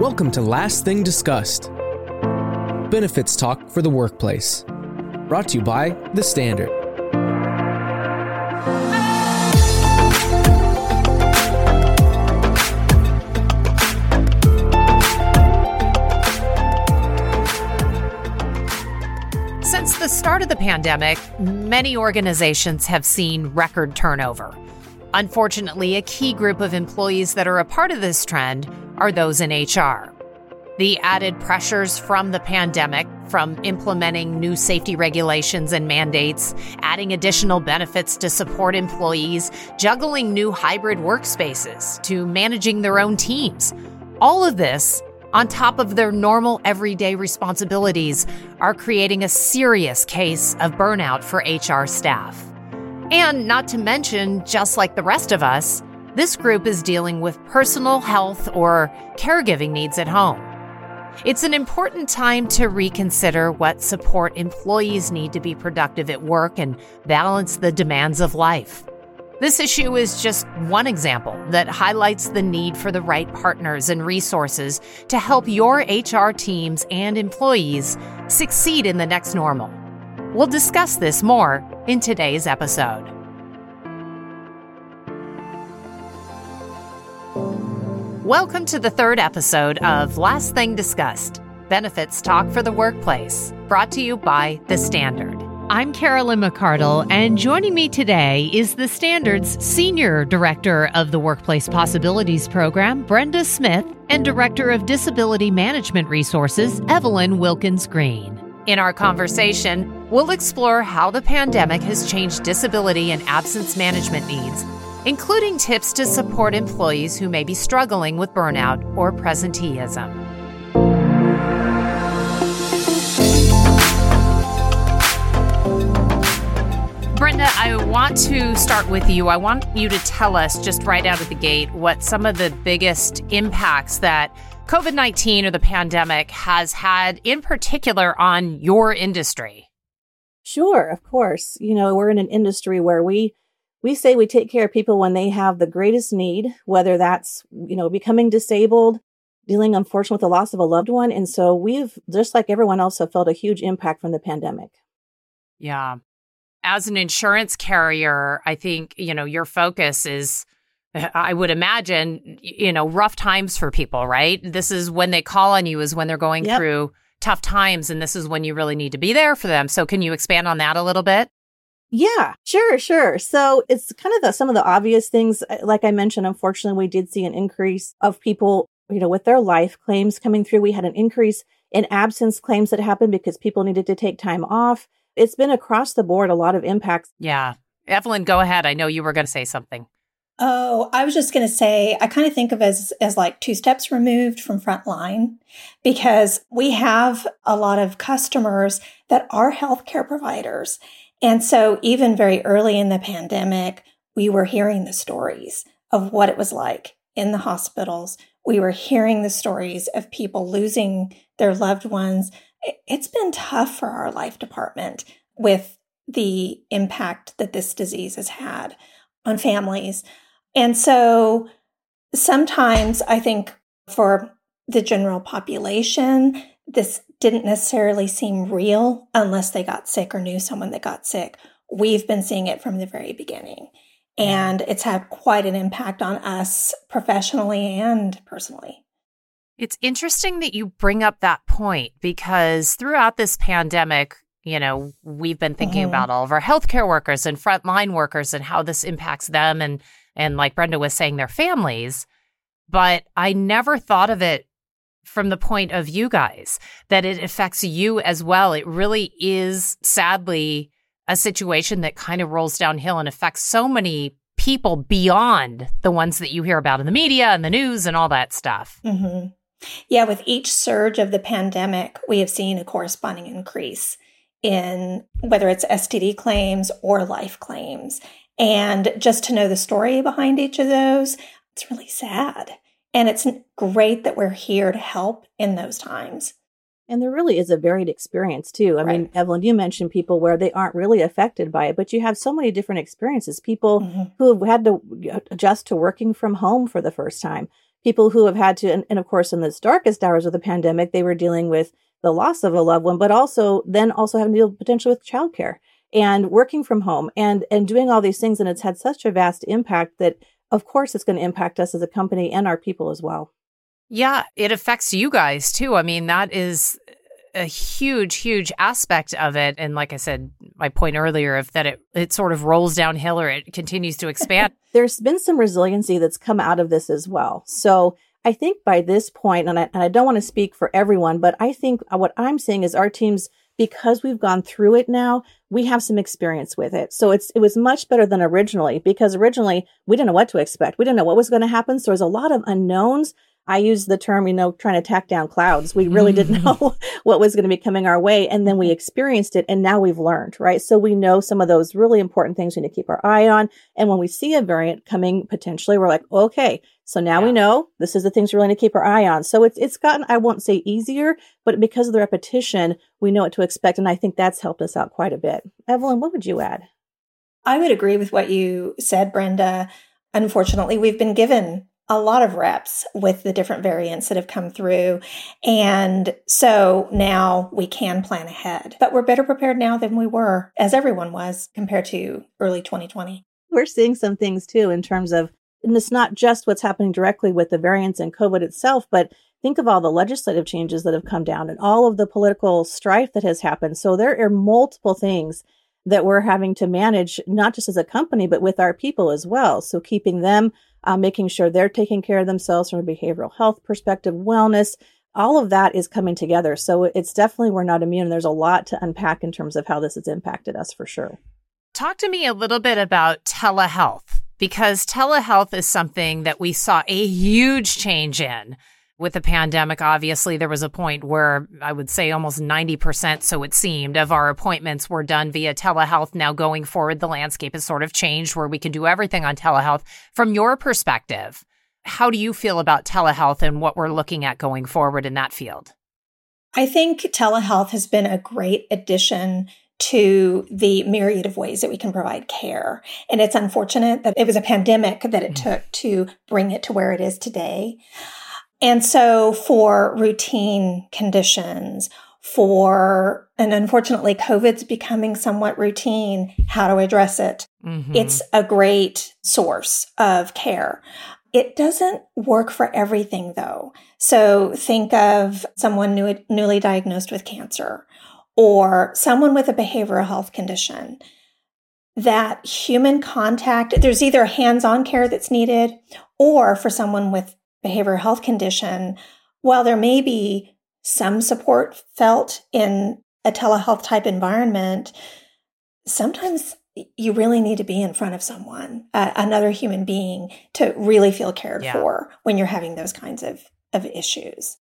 Welcome to Last Thing Discussed Benefits Talk for the Workplace. Brought to you by The Standard. Since the start of the pandemic, many organizations have seen record turnover. Unfortunately, a key group of employees that are a part of this trend are those in HR. The added pressures from the pandemic, from implementing new safety regulations and mandates, adding additional benefits to support employees, juggling new hybrid workspaces, to managing their own teams. All of this, on top of their normal everyday responsibilities, are creating a serious case of burnout for HR staff. And not to mention, just like the rest of us, this group is dealing with personal health or caregiving needs at home. It's an important time to reconsider what support employees need to be productive at work and balance the demands of life. This issue is just one example that highlights the need for the right partners and resources to help your HR teams and employees succeed in the next normal. We'll discuss this more in today's episode. Welcome to the third episode of Last Thing Discussed Benefits Talk for the Workplace, brought to you by The Standard. I'm Carolyn McCardle, and joining me today is The Standard's Senior Director of the Workplace Possibilities Program, Brenda Smith, and Director of Disability Management Resources, Evelyn Wilkins Green. In our conversation, we'll explore how the pandemic has changed disability and absence management needs including tips to support employees who may be struggling with burnout or presenteeism. Brenda, I want to start with you. I want you to tell us just right out of the gate what some of the biggest impacts that COVID 19 or the pandemic has had, in particular, on your industry. Sure, of course. You know, we're in an industry where we we say we take care of people when they have the greatest need, whether that's, you know, becoming disabled, dealing unfortunately with the loss of a loved one. And so we've, just like everyone else, have felt a huge impact from the pandemic. Yeah. As an insurance carrier, I think, you know, your focus is, I would imagine, you know, rough times for people, right? This is when they call on you, is when they're going yep. through tough times, and this is when you really need to be there for them. So, can you expand on that a little bit? Yeah, sure, sure. So it's kind of the, some of the obvious things. Uh, like I mentioned, unfortunately, we did see an increase of people, you know, with their life claims coming through. We had an increase in absence claims that happened because people needed to take time off. It's been across the board, a lot of impacts. Yeah. Evelyn, go ahead. I know you were going to say something. Oh, I was just going to say, I kind of think of as as like two steps removed from frontline because we have a lot of customers that are healthcare providers and so even very early in the pandemic, we were hearing the stories of what it was like in the hospitals. We were hearing the stories of people losing their loved ones. It's been tough for our life department with the impact that this disease has had on families. And so sometimes I think for the general population, this didn't necessarily seem real unless they got sick or knew someone that got sick. We've been seeing it from the very beginning. And it's had quite an impact on us professionally and personally. It's interesting that you bring up that point because throughout this pandemic, you know, we've been thinking mm-hmm. about all of our healthcare workers and frontline workers and how this impacts them and and like Brenda was saying their families. But I never thought of it from the point of you guys that it affects you as well. It really is sadly a situation that kind of rolls downhill and affects so many people beyond the ones that you hear about in the media and the news and all that stuff. Mm-hmm. Yeah, with each surge of the pandemic, we have seen a corresponding increase in whether it's STD claims or life claims. And just to know the story behind each of those, it's really sad. And it's great that we're here to help in those times. And there really is a varied experience too. I right. mean, Evelyn, you mentioned people where they aren't really affected by it, but you have so many different experiences. People mm-hmm. who have had to adjust to working from home for the first time. people who have had to, and, and of course, in this darkest hours of the pandemic, they were dealing with the loss of a loved one, but also then also having to deal potentially with childcare and working from home and and doing all these things and it's had such a vast impact that of course it's going to impact us as a company and our people as well. Yeah it affects you guys too. I mean that is a huge huge aspect of it. And like i said my point earlier of that it it sort of rolls downhill or it continues to expand. There's been some resiliency that's come out of this as well. So I think by this point, and I, and I don't want to speak for everyone, but I think what I'm seeing is our teams because we've gone through it now, we have some experience with it. So it's, it was much better than originally because originally we didn't know what to expect. We didn't know what was going to happen. So there's a lot of unknowns. I use the term, you know, trying to tack down clouds. We really didn't mm. know what was going to be coming our way. And then we experienced it and now we've learned, right? So we know some of those really important things we need to keep our eye on. And when we see a variant coming potentially, we're like, okay, so now yeah. we know this is the things we really need to keep our eye on. So it's, it's gotten, I won't say easier, but because of the repetition, we know what to expect. And I think that's helped us out quite a bit. Evelyn, what would you add? I would agree with what you said, Brenda. Unfortunately, we've been given a lot of reps with the different variants that have come through. And so now we can plan ahead, but we're better prepared now than we were, as everyone was, compared to early 2020. We're seeing some things too in terms of, and it's not just what's happening directly with the variants and COVID itself, but think of all the legislative changes that have come down and all of the political strife that has happened. So there are multiple things that we're having to manage, not just as a company, but with our people as well. So keeping them uh, making sure they're taking care of themselves from a behavioral health perspective, wellness, all of that is coming together. So it's definitely, we're not immune. There's a lot to unpack in terms of how this has impacted us for sure. Talk to me a little bit about telehealth because telehealth is something that we saw a huge change in with the pandemic, obviously, there was a point where I would say almost 90%, so it seemed, of our appointments were done via telehealth. Now, going forward, the landscape has sort of changed where we can do everything on telehealth. From your perspective, how do you feel about telehealth and what we're looking at going forward in that field? I think telehealth has been a great addition to the myriad of ways that we can provide care. And it's unfortunate that it was a pandemic that it mm-hmm. took to bring it to where it is today. And so for routine conditions, for, and unfortunately, COVID's becoming somewhat routine. How to address it? Mm-hmm. It's a great source of care. It doesn't work for everything though. So think of someone new, newly diagnosed with cancer or someone with a behavioral health condition. That human contact, there's either hands on care that's needed or for someone with behavioral health condition, while there may be some support felt in a telehealth type environment, sometimes you really need to be in front of someone, uh, another human being, to really feel cared yeah. for when you're having those kinds of, of issues.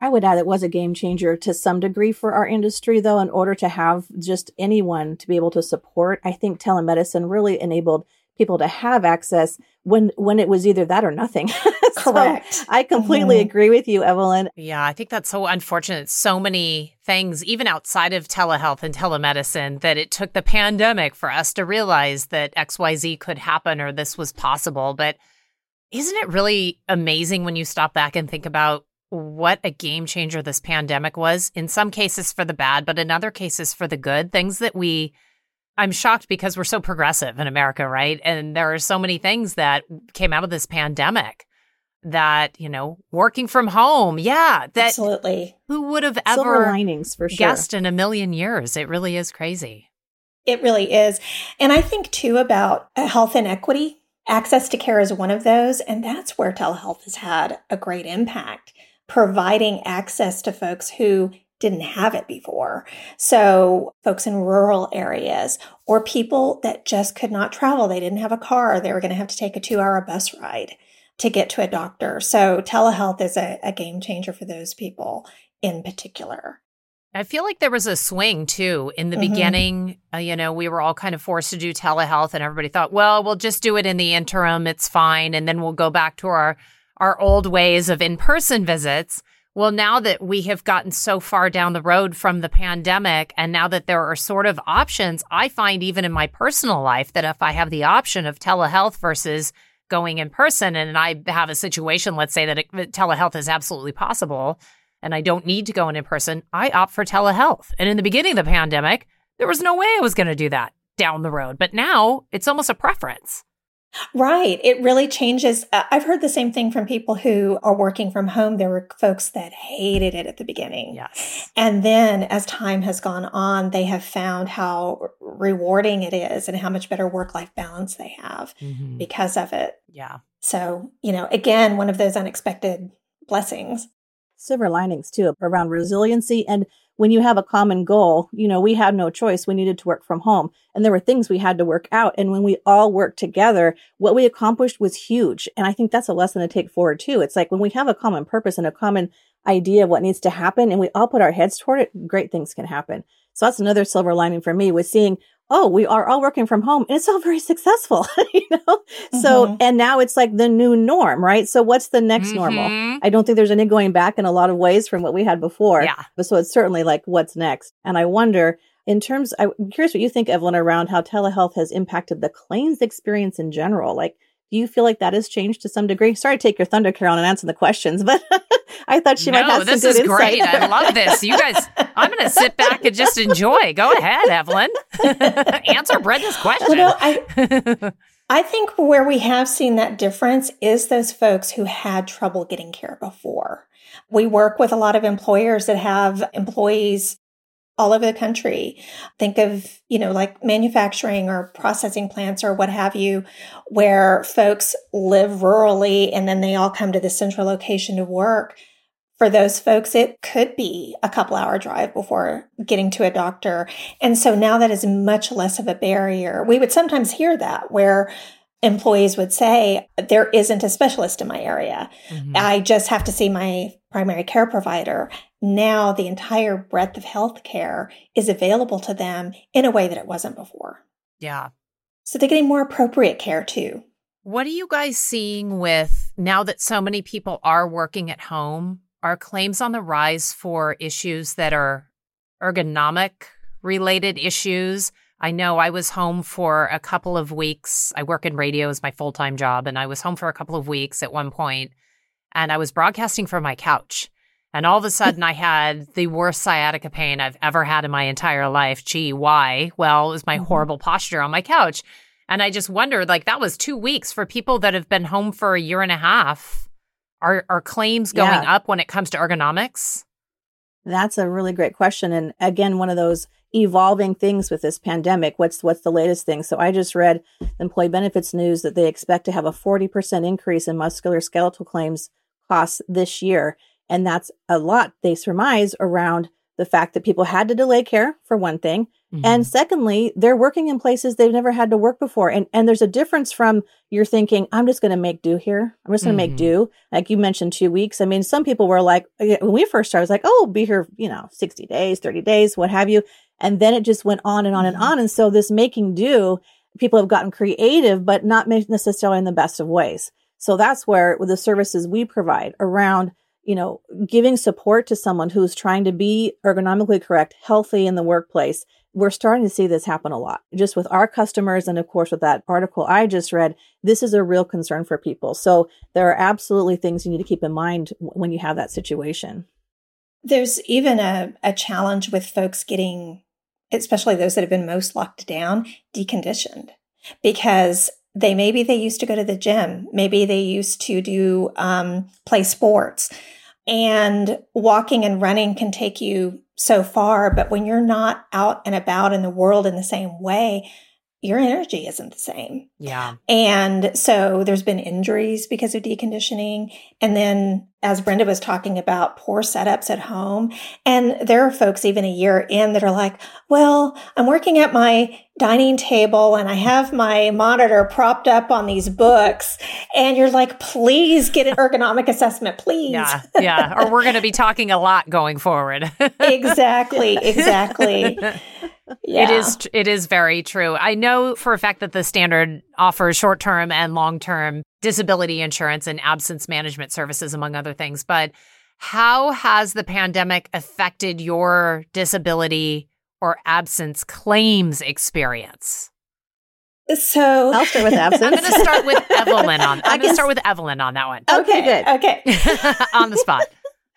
I would add it was a game changer to some degree for our industry, though, in order to have just anyone to be able to support. I think telemedicine really enabled people to have access when when it was either that or nothing. Correct. so I completely mm-hmm. agree with you, Evelyn. Yeah, I think that's so unfortunate. So many things, even outside of telehealth and telemedicine, that it took the pandemic for us to realize that XYZ could happen or this was possible. But isn't it really amazing when you stop back and think about what a game changer this pandemic was? In some cases for the bad, but in other cases for the good. Things that we I'm shocked because we're so progressive in America, right? And there are so many things that came out of this pandemic that, you know, working from home. Yeah. That Absolutely. Who would have ever linings for sure. guessed in a million years? It really is crazy. It really is. And I think too about uh, health inequity. Access to care is one of those. And that's where telehealth has had a great impact, providing access to folks who didn't have it before. So folks in rural areas or people that just could not travel. They didn't have a car. They were going to have to take a two hour bus ride to get to a doctor. So telehealth is a, a game changer for those people in particular. I feel like there was a swing too in the mm-hmm. beginning. Uh, you know, we were all kind of forced to do telehealth, and everybody thought, well, we'll just do it in the interim. It's fine. And then we'll go back to our, our old ways of in person visits. Well, now that we have gotten so far down the road from the pandemic, and now that there are sort of options, I find even in my personal life that if I have the option of telehealth versus going in person and I have a situation, let's say that it, telehealth is absolutely possible and I don't need to go in in person, I opt for telehealth. And in the beginning of the pandemic, there was no way I was going to do that down the road. But now it's almost a preference. Right. It really changes. Uh, I've heard the same thing from people who are working from home. There were folks that hated it at the beginning. Yes. And then as time has gone on, they have found how rewarding it is and how much better work life balance they have mm-hmm. because of it. Yeah. So, you know, again, one of those unexpected blessings. Silver linings too around resiliency and when you have a common goal, you know, we had no choice. We needed to work from home and there were things we had to work out. And when we all worked together, what we accomplished was huge. And I think that's a lesson to take forward too. It's like when we have a common purpose and a common idea of what needs to happen and we all put our heads toward it, great things can happen. So that's another silver lining for me was seeing oh, we are all working from home and it's all very successful, you know? Mm-hmm. So, and now it's like the new norm, right? So what's the next mm-hmm. normal? I don't think there's any going back in a lot of ways from what we had before. Yeah. But so it's certainly like what's next. And I wonder in terms, I'm curious what you think, Evelyn, around how telehealth has impacted the claims experience in general. Like, do you feel like that has changed to some degree? Sorry to take your thunder, Carol, and answer the questions, but I thought she no, might have this some good is great. I love this. You guys, I'm going to sit back and just enjoy. Go ahead, Evelyn. answer Brenda's question. Well, no, I, I think where we have seen that difference is those folks who had trouble getting care before. We work with a lot of employers that have employees all over the country. Think of, you know, like manufacturing or processing plants or what have you, where folks live rurally and then they all come to the central location to work. For those folks, it could be a couple hour drive before getting to a doctor. And so now that is much less of a barrier. We would sometimes hear that where employees would say, there isn't a specialist in my area. Mm-hmm. I just have to see my primary care provider now the entire breadth of healthcare is available to them in a way that it wasn't before. Yeah. So they're getting more appropriate care too. What are you guys seeing with now that so many people are working at home? Are claims on the rise for issues that are ergonomic related issues? I know I was home for a couple of weeks. I work in radio as my full time job, and I was home for a couple of weeks at one point, and I was broadcasting from my couch. And all of a sudden, I had the worst sciatica pain I've ever had in my entire life. Gee, why? Well, it was my mm-hmm. horrible posture on my couch. And I just wondered, like, that was two weeks for people that have been home for a year and a half. Are, are claims going yeah. up when it comes to ergonomics? That's a really great question. And again, one of those evolving things with this pandemic. What's what's the latest thing? So I just read employee benefits news that they expect to have a 40% increase in musculoskeletal claims costs this year. And that's a lot, they surmise, around the fact that people had to delay care, for one thing. Mm-hmm. And secondly, they're working in places they've never had to work before. And, and there's a difference from you're thinking, I'm just going to make do here. I'm just going to mm-hmm. make do. Like you mentioned two weeks. I mean, some people were like, when we first started, I was like, oh, be here, you know, 60 days, 30 days, what have you. And then it just went on and on and on. And so this making do, people have gotten creative, but not necessarily in the best of ways. So that's where with the services we provide around you know, giving support to someone who's trying to be ergonomically correct, healthy in the workplace. We're starting to see this happen a lot just with our customers. And of course, with that article I just read, this is a real concern for people. So there are absolutely things you need to keep in mind when you have that situation. There's even a, a challenge with folks getting, especially those that have been most locked down, deconditioned because they maybe they used to go to the gym maybe they used to do um, play sports and walking and running can take you so far but when you're not out and about in the world in the same way your energy isn't the same. Yeah. And so there's been injuries because of deconditioning. And then as Brenda was talking about poor setups at home. And there are folks even a year in that are like, well, I'm working at my dining table and I have my monitor propped up on these books. And you're like, please get an ergonomic assessment, please. Yeah. Yeah. Or we're going to be talking a lot going forward. exactly. Exactly. Yeah. It is it is very true. I know for a fact that the standard offers short-term and long-term disability insurance and absence management services among other things, but how has the pandemic affected your disability or absence claims experience? So I'll start with absence. I'm going to start with Evelyn on. I'm going to start with Evelyn on that one. Okay, good. Okay. on the spot.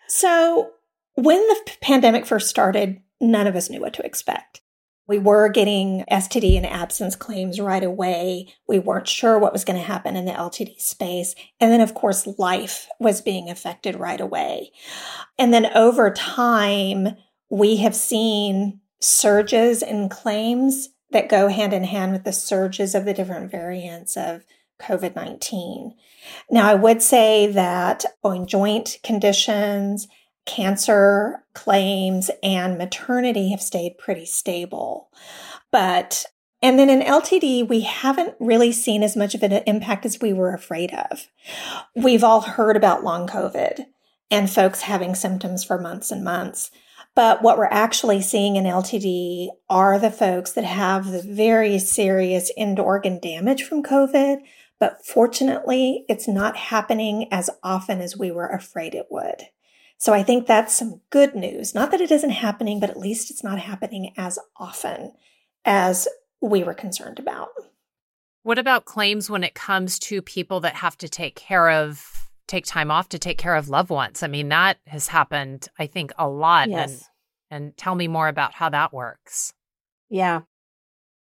So when the pandemic first started, none of us knew what to expect. We were getting STD and absence claims right away. We weren't sure what was going to happen in the LTD space. And then, of course, life was being affected right away. And then over time, we have seen surges in claims that go hand in hand with the surges of the different variants of COVID 19. Now, I would say that on joint conditions, cancer claims, and maternity have stayed pretty stable. But and then in LTD, we haven't really seen as much of an impact as we were afraid of. We've all heard about long COVID and folks having symptoms for months and months. But what we're actually seeing in LTD are the folks that have the very serious end organ damage from COVID. But fortunately, it's not happening as often as we were afraid it would. So I think that's some good news. Not that it isn't happening, but at least it's not happening as often as we were concerned about. What about claims when it comes to people that have to take care of take time off to take care of loved ones? I mean, that has happened, I think, a lot. Yes. And, and tell me more about how that works. Yeah.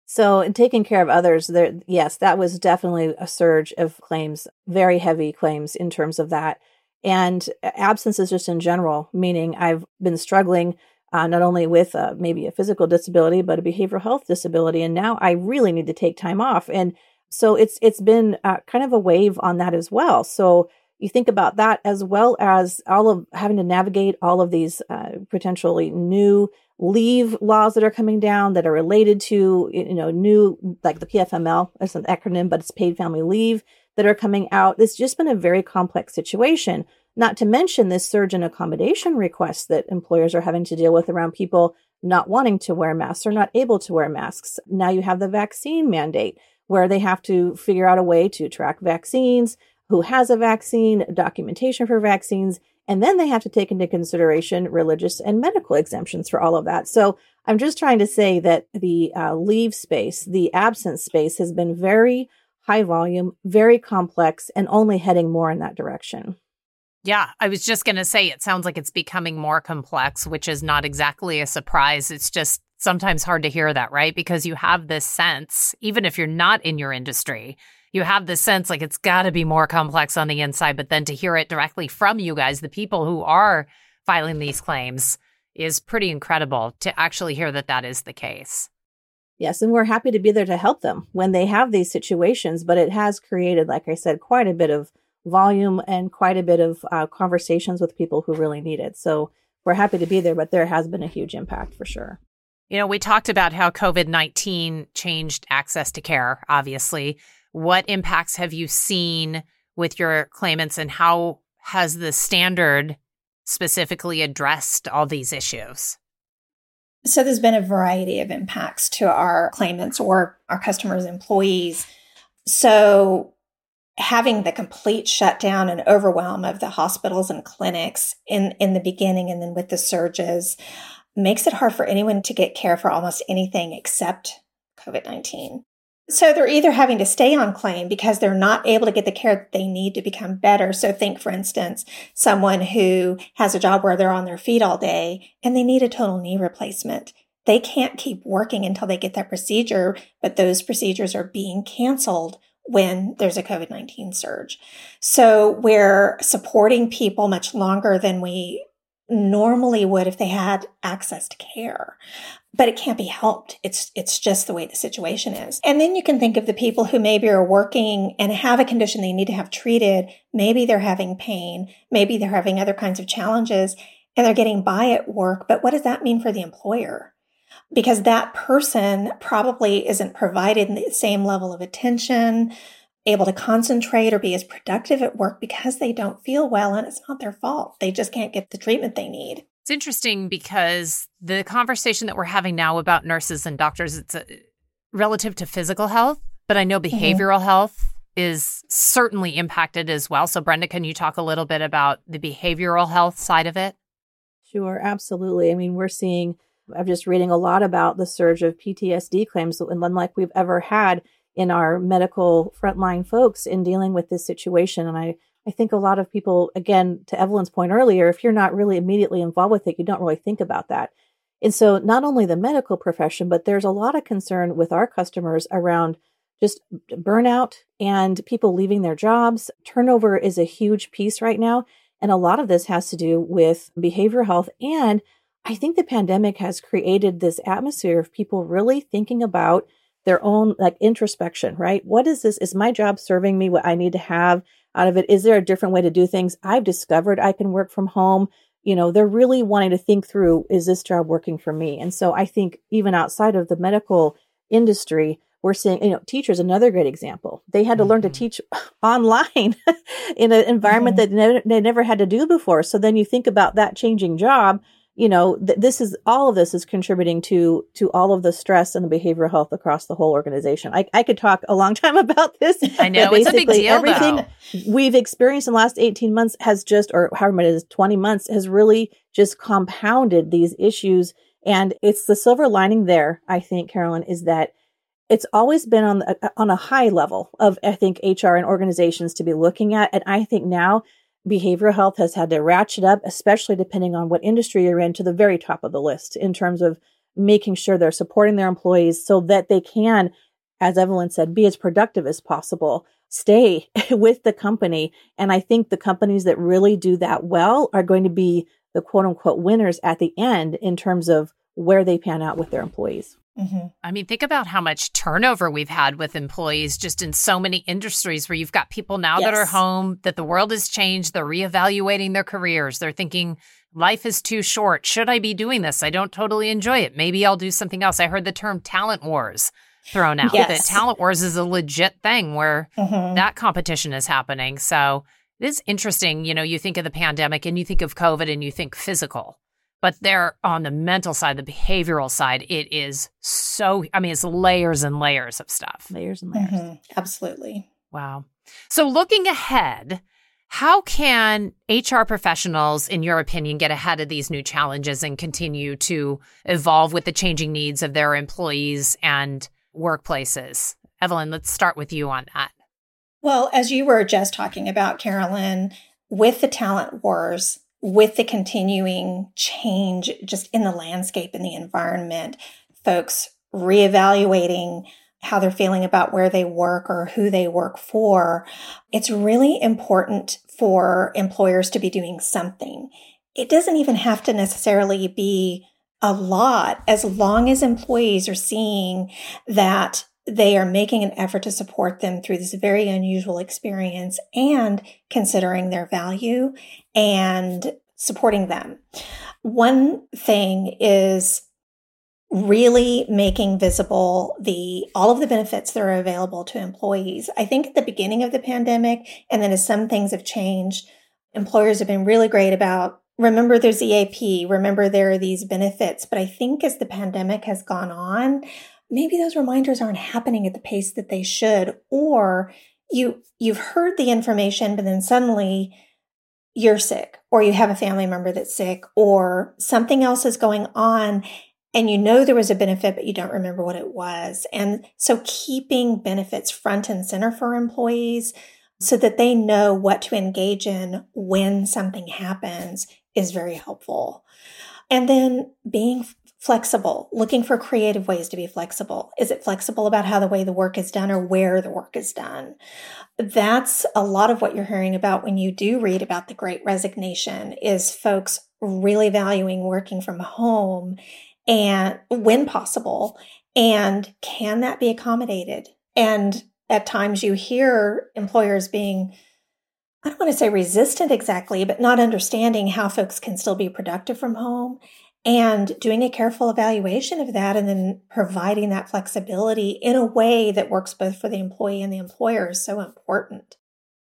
So, in taking care of others, there, yes, that was definitely a surge of claims, very heavy claims in terms of that. And absences just in general, meaning I've been struggling uh, not only with uh, maybe a physical disability, but a behavioral health disability. And now I really need to take time off. And so it's it's been uh, kind of a wave on that as well. So you think about that as well as all of having to navigate all of these uh, potentially new leave laws that are coming down that are related to you know new like the PFML it's an acronym but it's paid family leave that are coming out it's just been a very complex situation not to mention this surge in accommodation requests that employers are having to deal with around people not wanting to wear masks or not able to wear masks now you have the vaccine mandate where they have to figure out a way to track vaccines who has a vaccine, documentation for vaccines, and then they have to take into consideration religious and medical exemptions for all of that. So I'm just trying to say that the uh, leave space, the absence space has been very high volume, very complex, and only heading more in that direction. Yeah, I was just going to say it sounds like it's becoming more complex, which is not exactly a surprise. It's just sometimes hard to hear that, right? Because you have this sense, even if you're not in your industry, you have this sense like it's got to be more complex on the inside. But then to hear it directly from you guys, the people who are filing these claims, is pretty incredible to actually hear that that is the case. Yes, and we're happy to be there to help them when they have these situations. But it has created, like I said, quite a bit of volume and quite a bit of uh, conversations with people who really need it. So we're happy to be there, but there has been a huge impact for sure. You know, we talked about how COVID 19 changed access to care, obviously. What impacts have you seen with your claimants, and how has the standard specifically addressed all these issues? So, there's been a variety of impacts to our claimants or our customers' employees. So, having the complete shutdown and overwhelm of the hospitals and clinics in, in the beginning and then with the surges makes it hard for anyone to get care for almost anything except COVID 19. So they're either having to stay on claim because they're not able to get the care that they need to become better. So think, for instance, someone who has a job where they're on their feet all day and they need a total knee replacement. They can't keep working until they get that procedure, but those procedures are being canceled when there's a COVID 19 surge. So we're supporting people much longer than we normally would if they had access to care but it can't be helped. It's it's just the way the situation is. And then you can think of the people who maybe are working and have a condition they need to have treated. Maybe they're having pain. Maybe they're having other kinds of challenges and they're getting by at work. But what does that mean for the employer? Because that person probably isn't provided the same level of attention able to concentrate or be as productive at work because they don't feel well and it's not their fault. They just can't get the treatment they need. It's interesting because the conversation that we're having now about nurses and doctors, it's a, relative to physical health, but I know mm-hmm. behavioral mm-hmm. health is certainly impacted as well. So, Brenda, can you talk a little bit about the behavioral health side of it? Sure, absolutely. I mean, we're seeing, I'm just reading a lot about the surge of PTSD claims, and unlike we've ever had in our medical frontline folks in dealing with this situation. And I, I think a lot of people, again, to Evelyn's point earlier, if you're not really immediately involved with it, you don't really think about that. And so not only the medical profession, but there's a lot of concern with our customers around just burnout and people leaving their jobs. Turnover is a huge piece right now. And a lot of this has to do with behavioral health. And I think the pandemic has created this atmosphere of people really thinking about their own like introspection, right? What is this? Is my job serving me what I need to have out of it? Is there a different way to do things? I've discovered I can work from home. You know, they're really wanting to think through, is this job working for me? And so I think even outside of the medical industry, we're seeing, you know, teachers, another great example. They had to mm-hmm. learn to mm-hmm. teach online in an environment mm-hmm. that they never had to do before. So then you think about that changing job, you know, th- this is all of this is contributing to to all of the stress and the behavioral health across the whole organization. I, I could talk a long time about this. I know it's a big deal. Everything though. we've experienced in the last 18 months has just, or however many it is, 20 months has really just compounded these issues. And it's the silver lining there, I think, Carolyn, is that it's always been on the, on a high level of I think HR and organizations to be looking at, and I think now behavioral health has had to ratchet up, especially depending on what industry you're in, to the very top of the list in terms of making sure they're supporting their employees so that they can, as Evelyn said, be as productive as possible, stay with the company. And I think the companies that really do that well are going to be the quote unquote winners at the end in terms of where they pan out with their employees. Mm-hmm. I mean, think about how much turnover we've had with employees just in so many industries where you've got people now yes. that are home, that the world has changed. They're reevaluating their careers. They're thinking, life is too short. Should I be doing this? I don't totally enjoy it. Maybe I'll do something else. I heard the term talent wars thrown out. Yes. That talent wars is a legit thing where mm-hmm. that competition is happening. So it is interesting. You know, you think of the pandemic and you think of COVID and you think physical. But there on the mental side, the behavioral side, it is so, I mean, it's layers and layers of stuff. Layers and layers. Mm-hmm. Absolutely. Wow. So looking ahead, how can HR professionals, in your opinion, get ahead of these new challenges and continue to evolve with the changing needs of their employees and workplaces? Evelyn, let's start with you on that. Well, as you were just talking about, Carolyn, with the talent wars, with the continuing change just in the landscape and the environment, folks reevaluating how they're feeling about where they work or who they work for, it's really important for employers to be doing something. It doesn't even have to necessarily be a lot as long as employees are seeing that they are making an effort to support them through this very unusual experience and considering their value and supporting them. One thing is really making visible the all of the benefits that are available to employees. I think at the beginning of the pandemic and then as some things have changed, employers have been really great about remember there's EAP, remember there are these benefits, but I think as the pandemic has gone on, maybe those reminders aren't happening at the pace that they should or you you've heard the information but then suddenly you're sick or you have a family member that's sick or something else is going on and you know there was a benefit but you don't remember what it was. And so keeping benefits front and center for employees so that they know what to engage in when something happens is very helpful. And then being flexible, looking for creative ways to be flexible. Is it flexible about how the way the work is done or where the work is done? That's a lot of what you're hearing about when you do read about the great resignation is folks really valuing working from home and when possible. And can that be accommodated? And at times you hear employers being I don't want to say resistant exactly, but not understanding how folks can still be productive from home and doing a careful evaluation of that and then providing that flexibility in a way that works both for the employee and the employer is so important.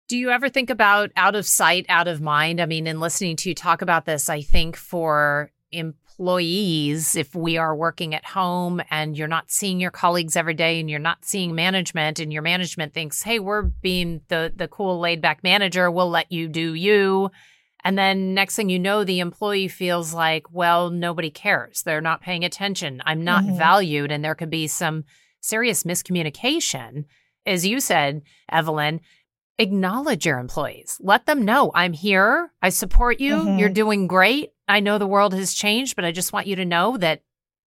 Do you ever think about out of sight, out of mind? I mean, in listening to you talk about this, I think for employees, if we are working at home and you're not seeing your colleagues every day and you're not seeing management and your management thinks, hey, we're being the the cool laid back manager, we'll let you do you and then next thing you know, the employee feels like, well, nobody cares. They're not paying attention. I'm not mm-hmm. valued. And there could be some serious miscommunication, as you said, Evelyn, acknowledge your employees. Let them know I'm here. I support you. Mm-hmm. You're doing great. I know the world has changed, but I just want you to know that,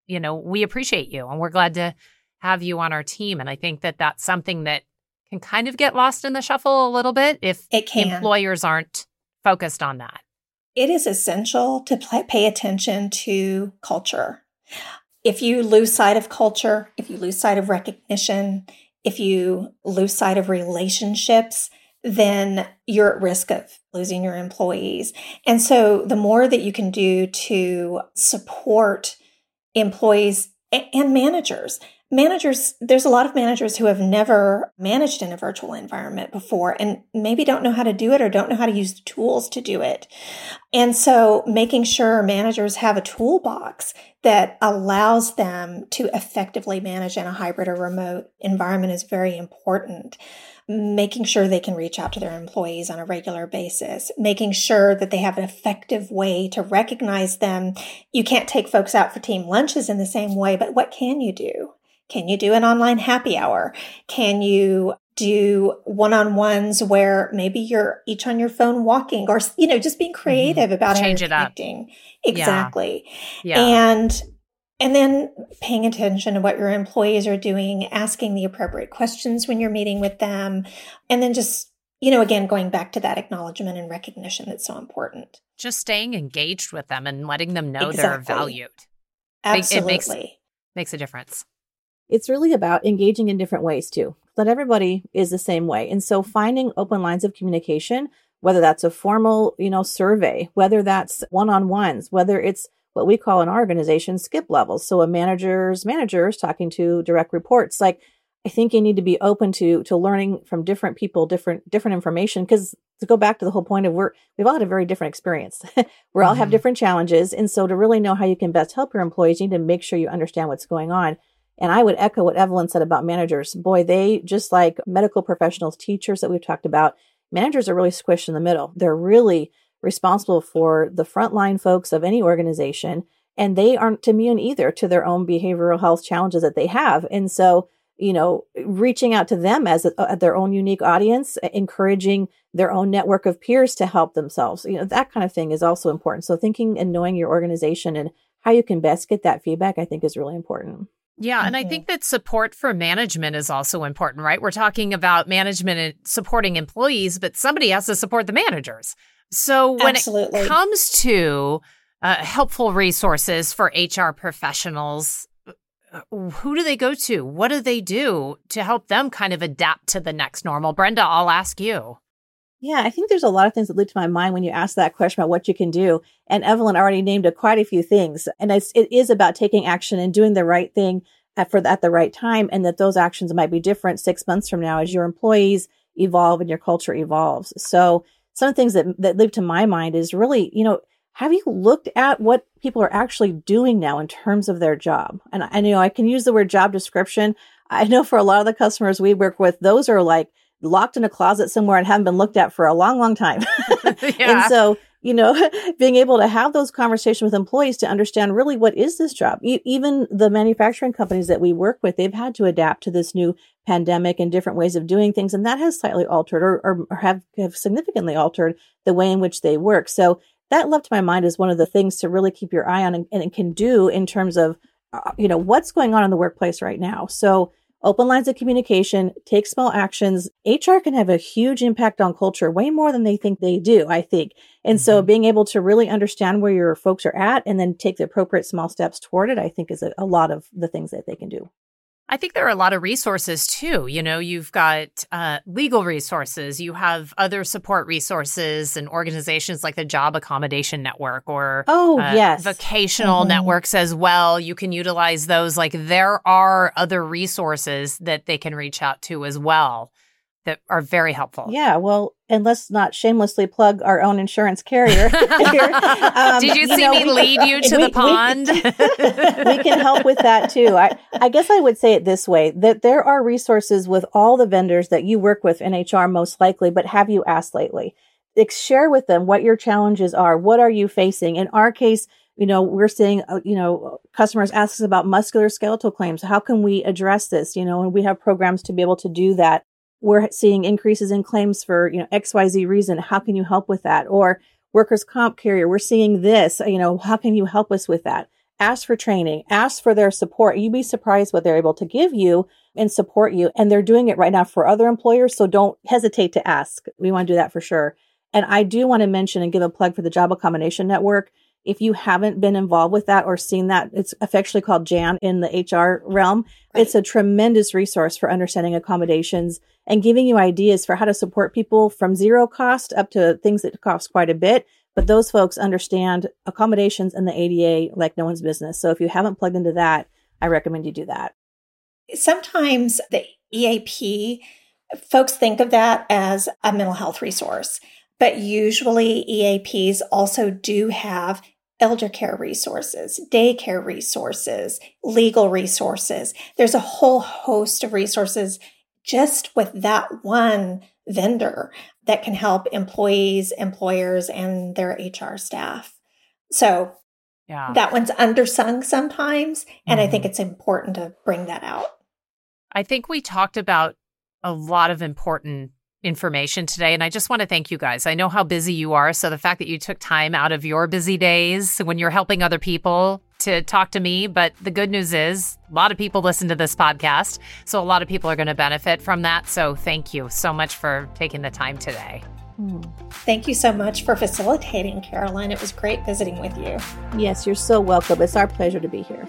you know, we appreciate you and we're glad to have you on our team. And I think that that's something that can kind of get lost in the shuffle a little bit if employers aren't focused on that. It is essential to pay attention to culture. If you lose sight of culture, if you lose sight of recognition, if you lose sight of relationships, then you're at risk of losing your employees. And so the more that you can do to support employees and managers, managers, there's a lot of managers who have never managed in a virtual environment before and maybe don't know how to do it or don't know how to use the tools to do it. And so making sure managers have a toolbox that allows them to effectively manage in a hybrid or remote environment is very important making sure they can reach out to their employees on a regular basis, making sure that they have an effective way to recognize them. You can't take folks out for team lunches in the same way, but what can you do? Can you do an online happy hour? Can you do one-on-ones where maybe you're each on your phone walking or you know just being mm-hmm. creative mm-hmm. about change it up exactly yeah. yeah. and and then paying attention to what your employees are doing, asking the appropriate questions when you're meeting with them, and then just, you know, again, going back to that acknowledgement and recognition that's so important. Just staying engaged with them and letting them know exactly. they're valued. Absolutely. It makes, makes a difference. It's really about engaging in different ways too. Not everybody is the same way. And so finding open lines of communication, whether that's a formal, you know, survey, whether that's one-on-ones, whether it's what we call in our organization skip levels. So a manager's manager is talking to direct reports. Like I think you need to be open to to learning from different people, different different information. Because to go back to the whole point of we're we've all had a very different experience. we mm-hmm. all have mm-hmm. different challenges, and so to really know how you can best help your employees, you need to make sure you understand what's going on. And I would echo what Evelyn said about managers. Boy, they just like medical professionals, teachers that we've talked about. Managers are really squished in the middle. They're really responsible for the frontline folks of any organization, and they aren't immune either to their own behavioral health challenges that they have. And so, you know, reaching out to them as a, their own unique audience, encouraging their own network of peers to help themselves, you know, that kind of thing is also important. So, thinking and knowing your organization and how you can best get that feedback, I think, is really important. Yeah. And I think that support for management is also important, right? We're talking about management and supporting employees, but somebody has to support the managers. So when Absolutely. it comes to uh, helpful resources for HR professionals, uh, who do they go to? What do they do to help them kind of adapt to the next normal? Brenda, I'll ask you. Yeah, I think there's a lot of things that leap to my mind when you ask that question about what you can do. And Evelyn already named a, quite a few things. And it's, it is about taking action and doing the right thing at, for at the right time. And that those actions might be different six months from now as your employees evolve and your culture evolves. So some of the things that, that leap to my mind is really, you know, have you looked at what people are actually doing now in terms of their job? And I, know I can use the word job description. I know for a lot of the customers we work with, those are like locked in a closet somewhere and haven't been looked at for a long, long time. yeah. And so you know, being able to have those conversations with employees to understand really what is this job. E- even the manufacturing companies that we work with, they've had to adapt to this new pandemic and different ways of doing things. And that has slightly altered or, or have, have significantly altered the way in which they work. So that left my mind is one of the things to really keep your eye on and, and can do in terms of, uh, you know, what's going on in the workplace right now. So open lines of communication, take small actions. HR can have a huge impact on culture, way more than they think they do, I think. And mm-hmm. so being able to really understand where your folks are at and then take the appropriate small steps toward it, I think is a, a lot of the things that they can do. I think there are a lot of resources too. You know, you've got uh, legal resources, you have other support resources and organizations like the Job Accommodation Network or oh uh, yes, vocational mm-hmm. networks as well. You can utilize those. Like there are other resources that they can reach out to as well that are very helpful. Yeah, well, and let's not shamelessly plug our own insurance carrier. um, Did you, you see know, me lead you to we, the pond? We, we, can help with that too. I, I guess I would say it this way that there are resources with all the vendors that you work with in HR most likely, but have you asked lately? Share with them what your challenges are. What are you facing? In our case, You know, we're seeing, uh, you know, customers ask us about musculoskeletal claims. How can we address this? You know, and we have programs to be able to do that. We're seeing increases in claims for, you know, XYZ reason. How can you help with that? Or workers' comp carrier, we're seeing this. You know, how can you help us with that? Ask for training, ask for their support. You'd be surprised what they're able to give you and support you. And they're doing it right now for other employers. So don't hesitate to ask. We want to do that for sure. And I do want to mention and give a plug for the Job Accommodation Network. If you haven't been involved with that or seen that, it's affectionately called JAN in the HR realm. Right. It's a tremendous resource for understanding accommodations and giving you ideas for how to support people from zero cost up to things that cost quite a bit. But those folks understand accommodations and the ADA like no one's business. So if you haven't plugged into that, I recommend you do that. Sometimes the EAP, folks think of that as a mental health resource, but usually EAPs also do have elder care resources, daycare resources, legal resources. There's a whole host of resources just with that one vendor that can help employees, employers, and their HR staff. So yeah. that one's undersung sometimes. And mm-hmm. I think mm-hmm. it's important to bring that out. I think we talked about a lot of important information today. And I just want to thank you guys. I know how busy you are. So the fact that you took time out of your busy days when you're helping other people to talk to me. But the good news is a lot of people listen to this podcast. So a lot of people are going to benefit from that. So thank you so much for taking the time today. Hmm. Thank you so much for facilitating, Caroline. It was great visiting with you. Yes, you're so welcome. It's our pleasure to be here.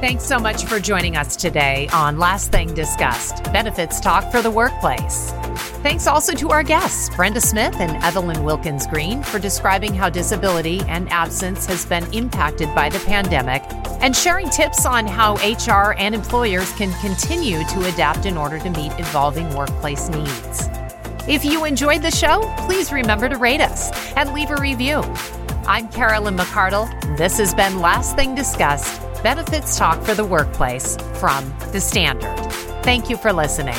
Thanks so much for joining us today on Last Thing Discussed Benefits Talk for the Workplace. Thanks also to our guests, Brenda Smith and Evelyn Wilkins Green, for describing how disability and absence has been impacted by the pandemic and sharing tips on how HR and employers can continue to adapt in order to meet evolving workplace needs. If you enjoyed the show, please remember to rate us and leave a review. I'm Carolyn McCardle. This has been Last Thing Discussed Benefits Talk for the Workplace from The Standard. Thank you for listening.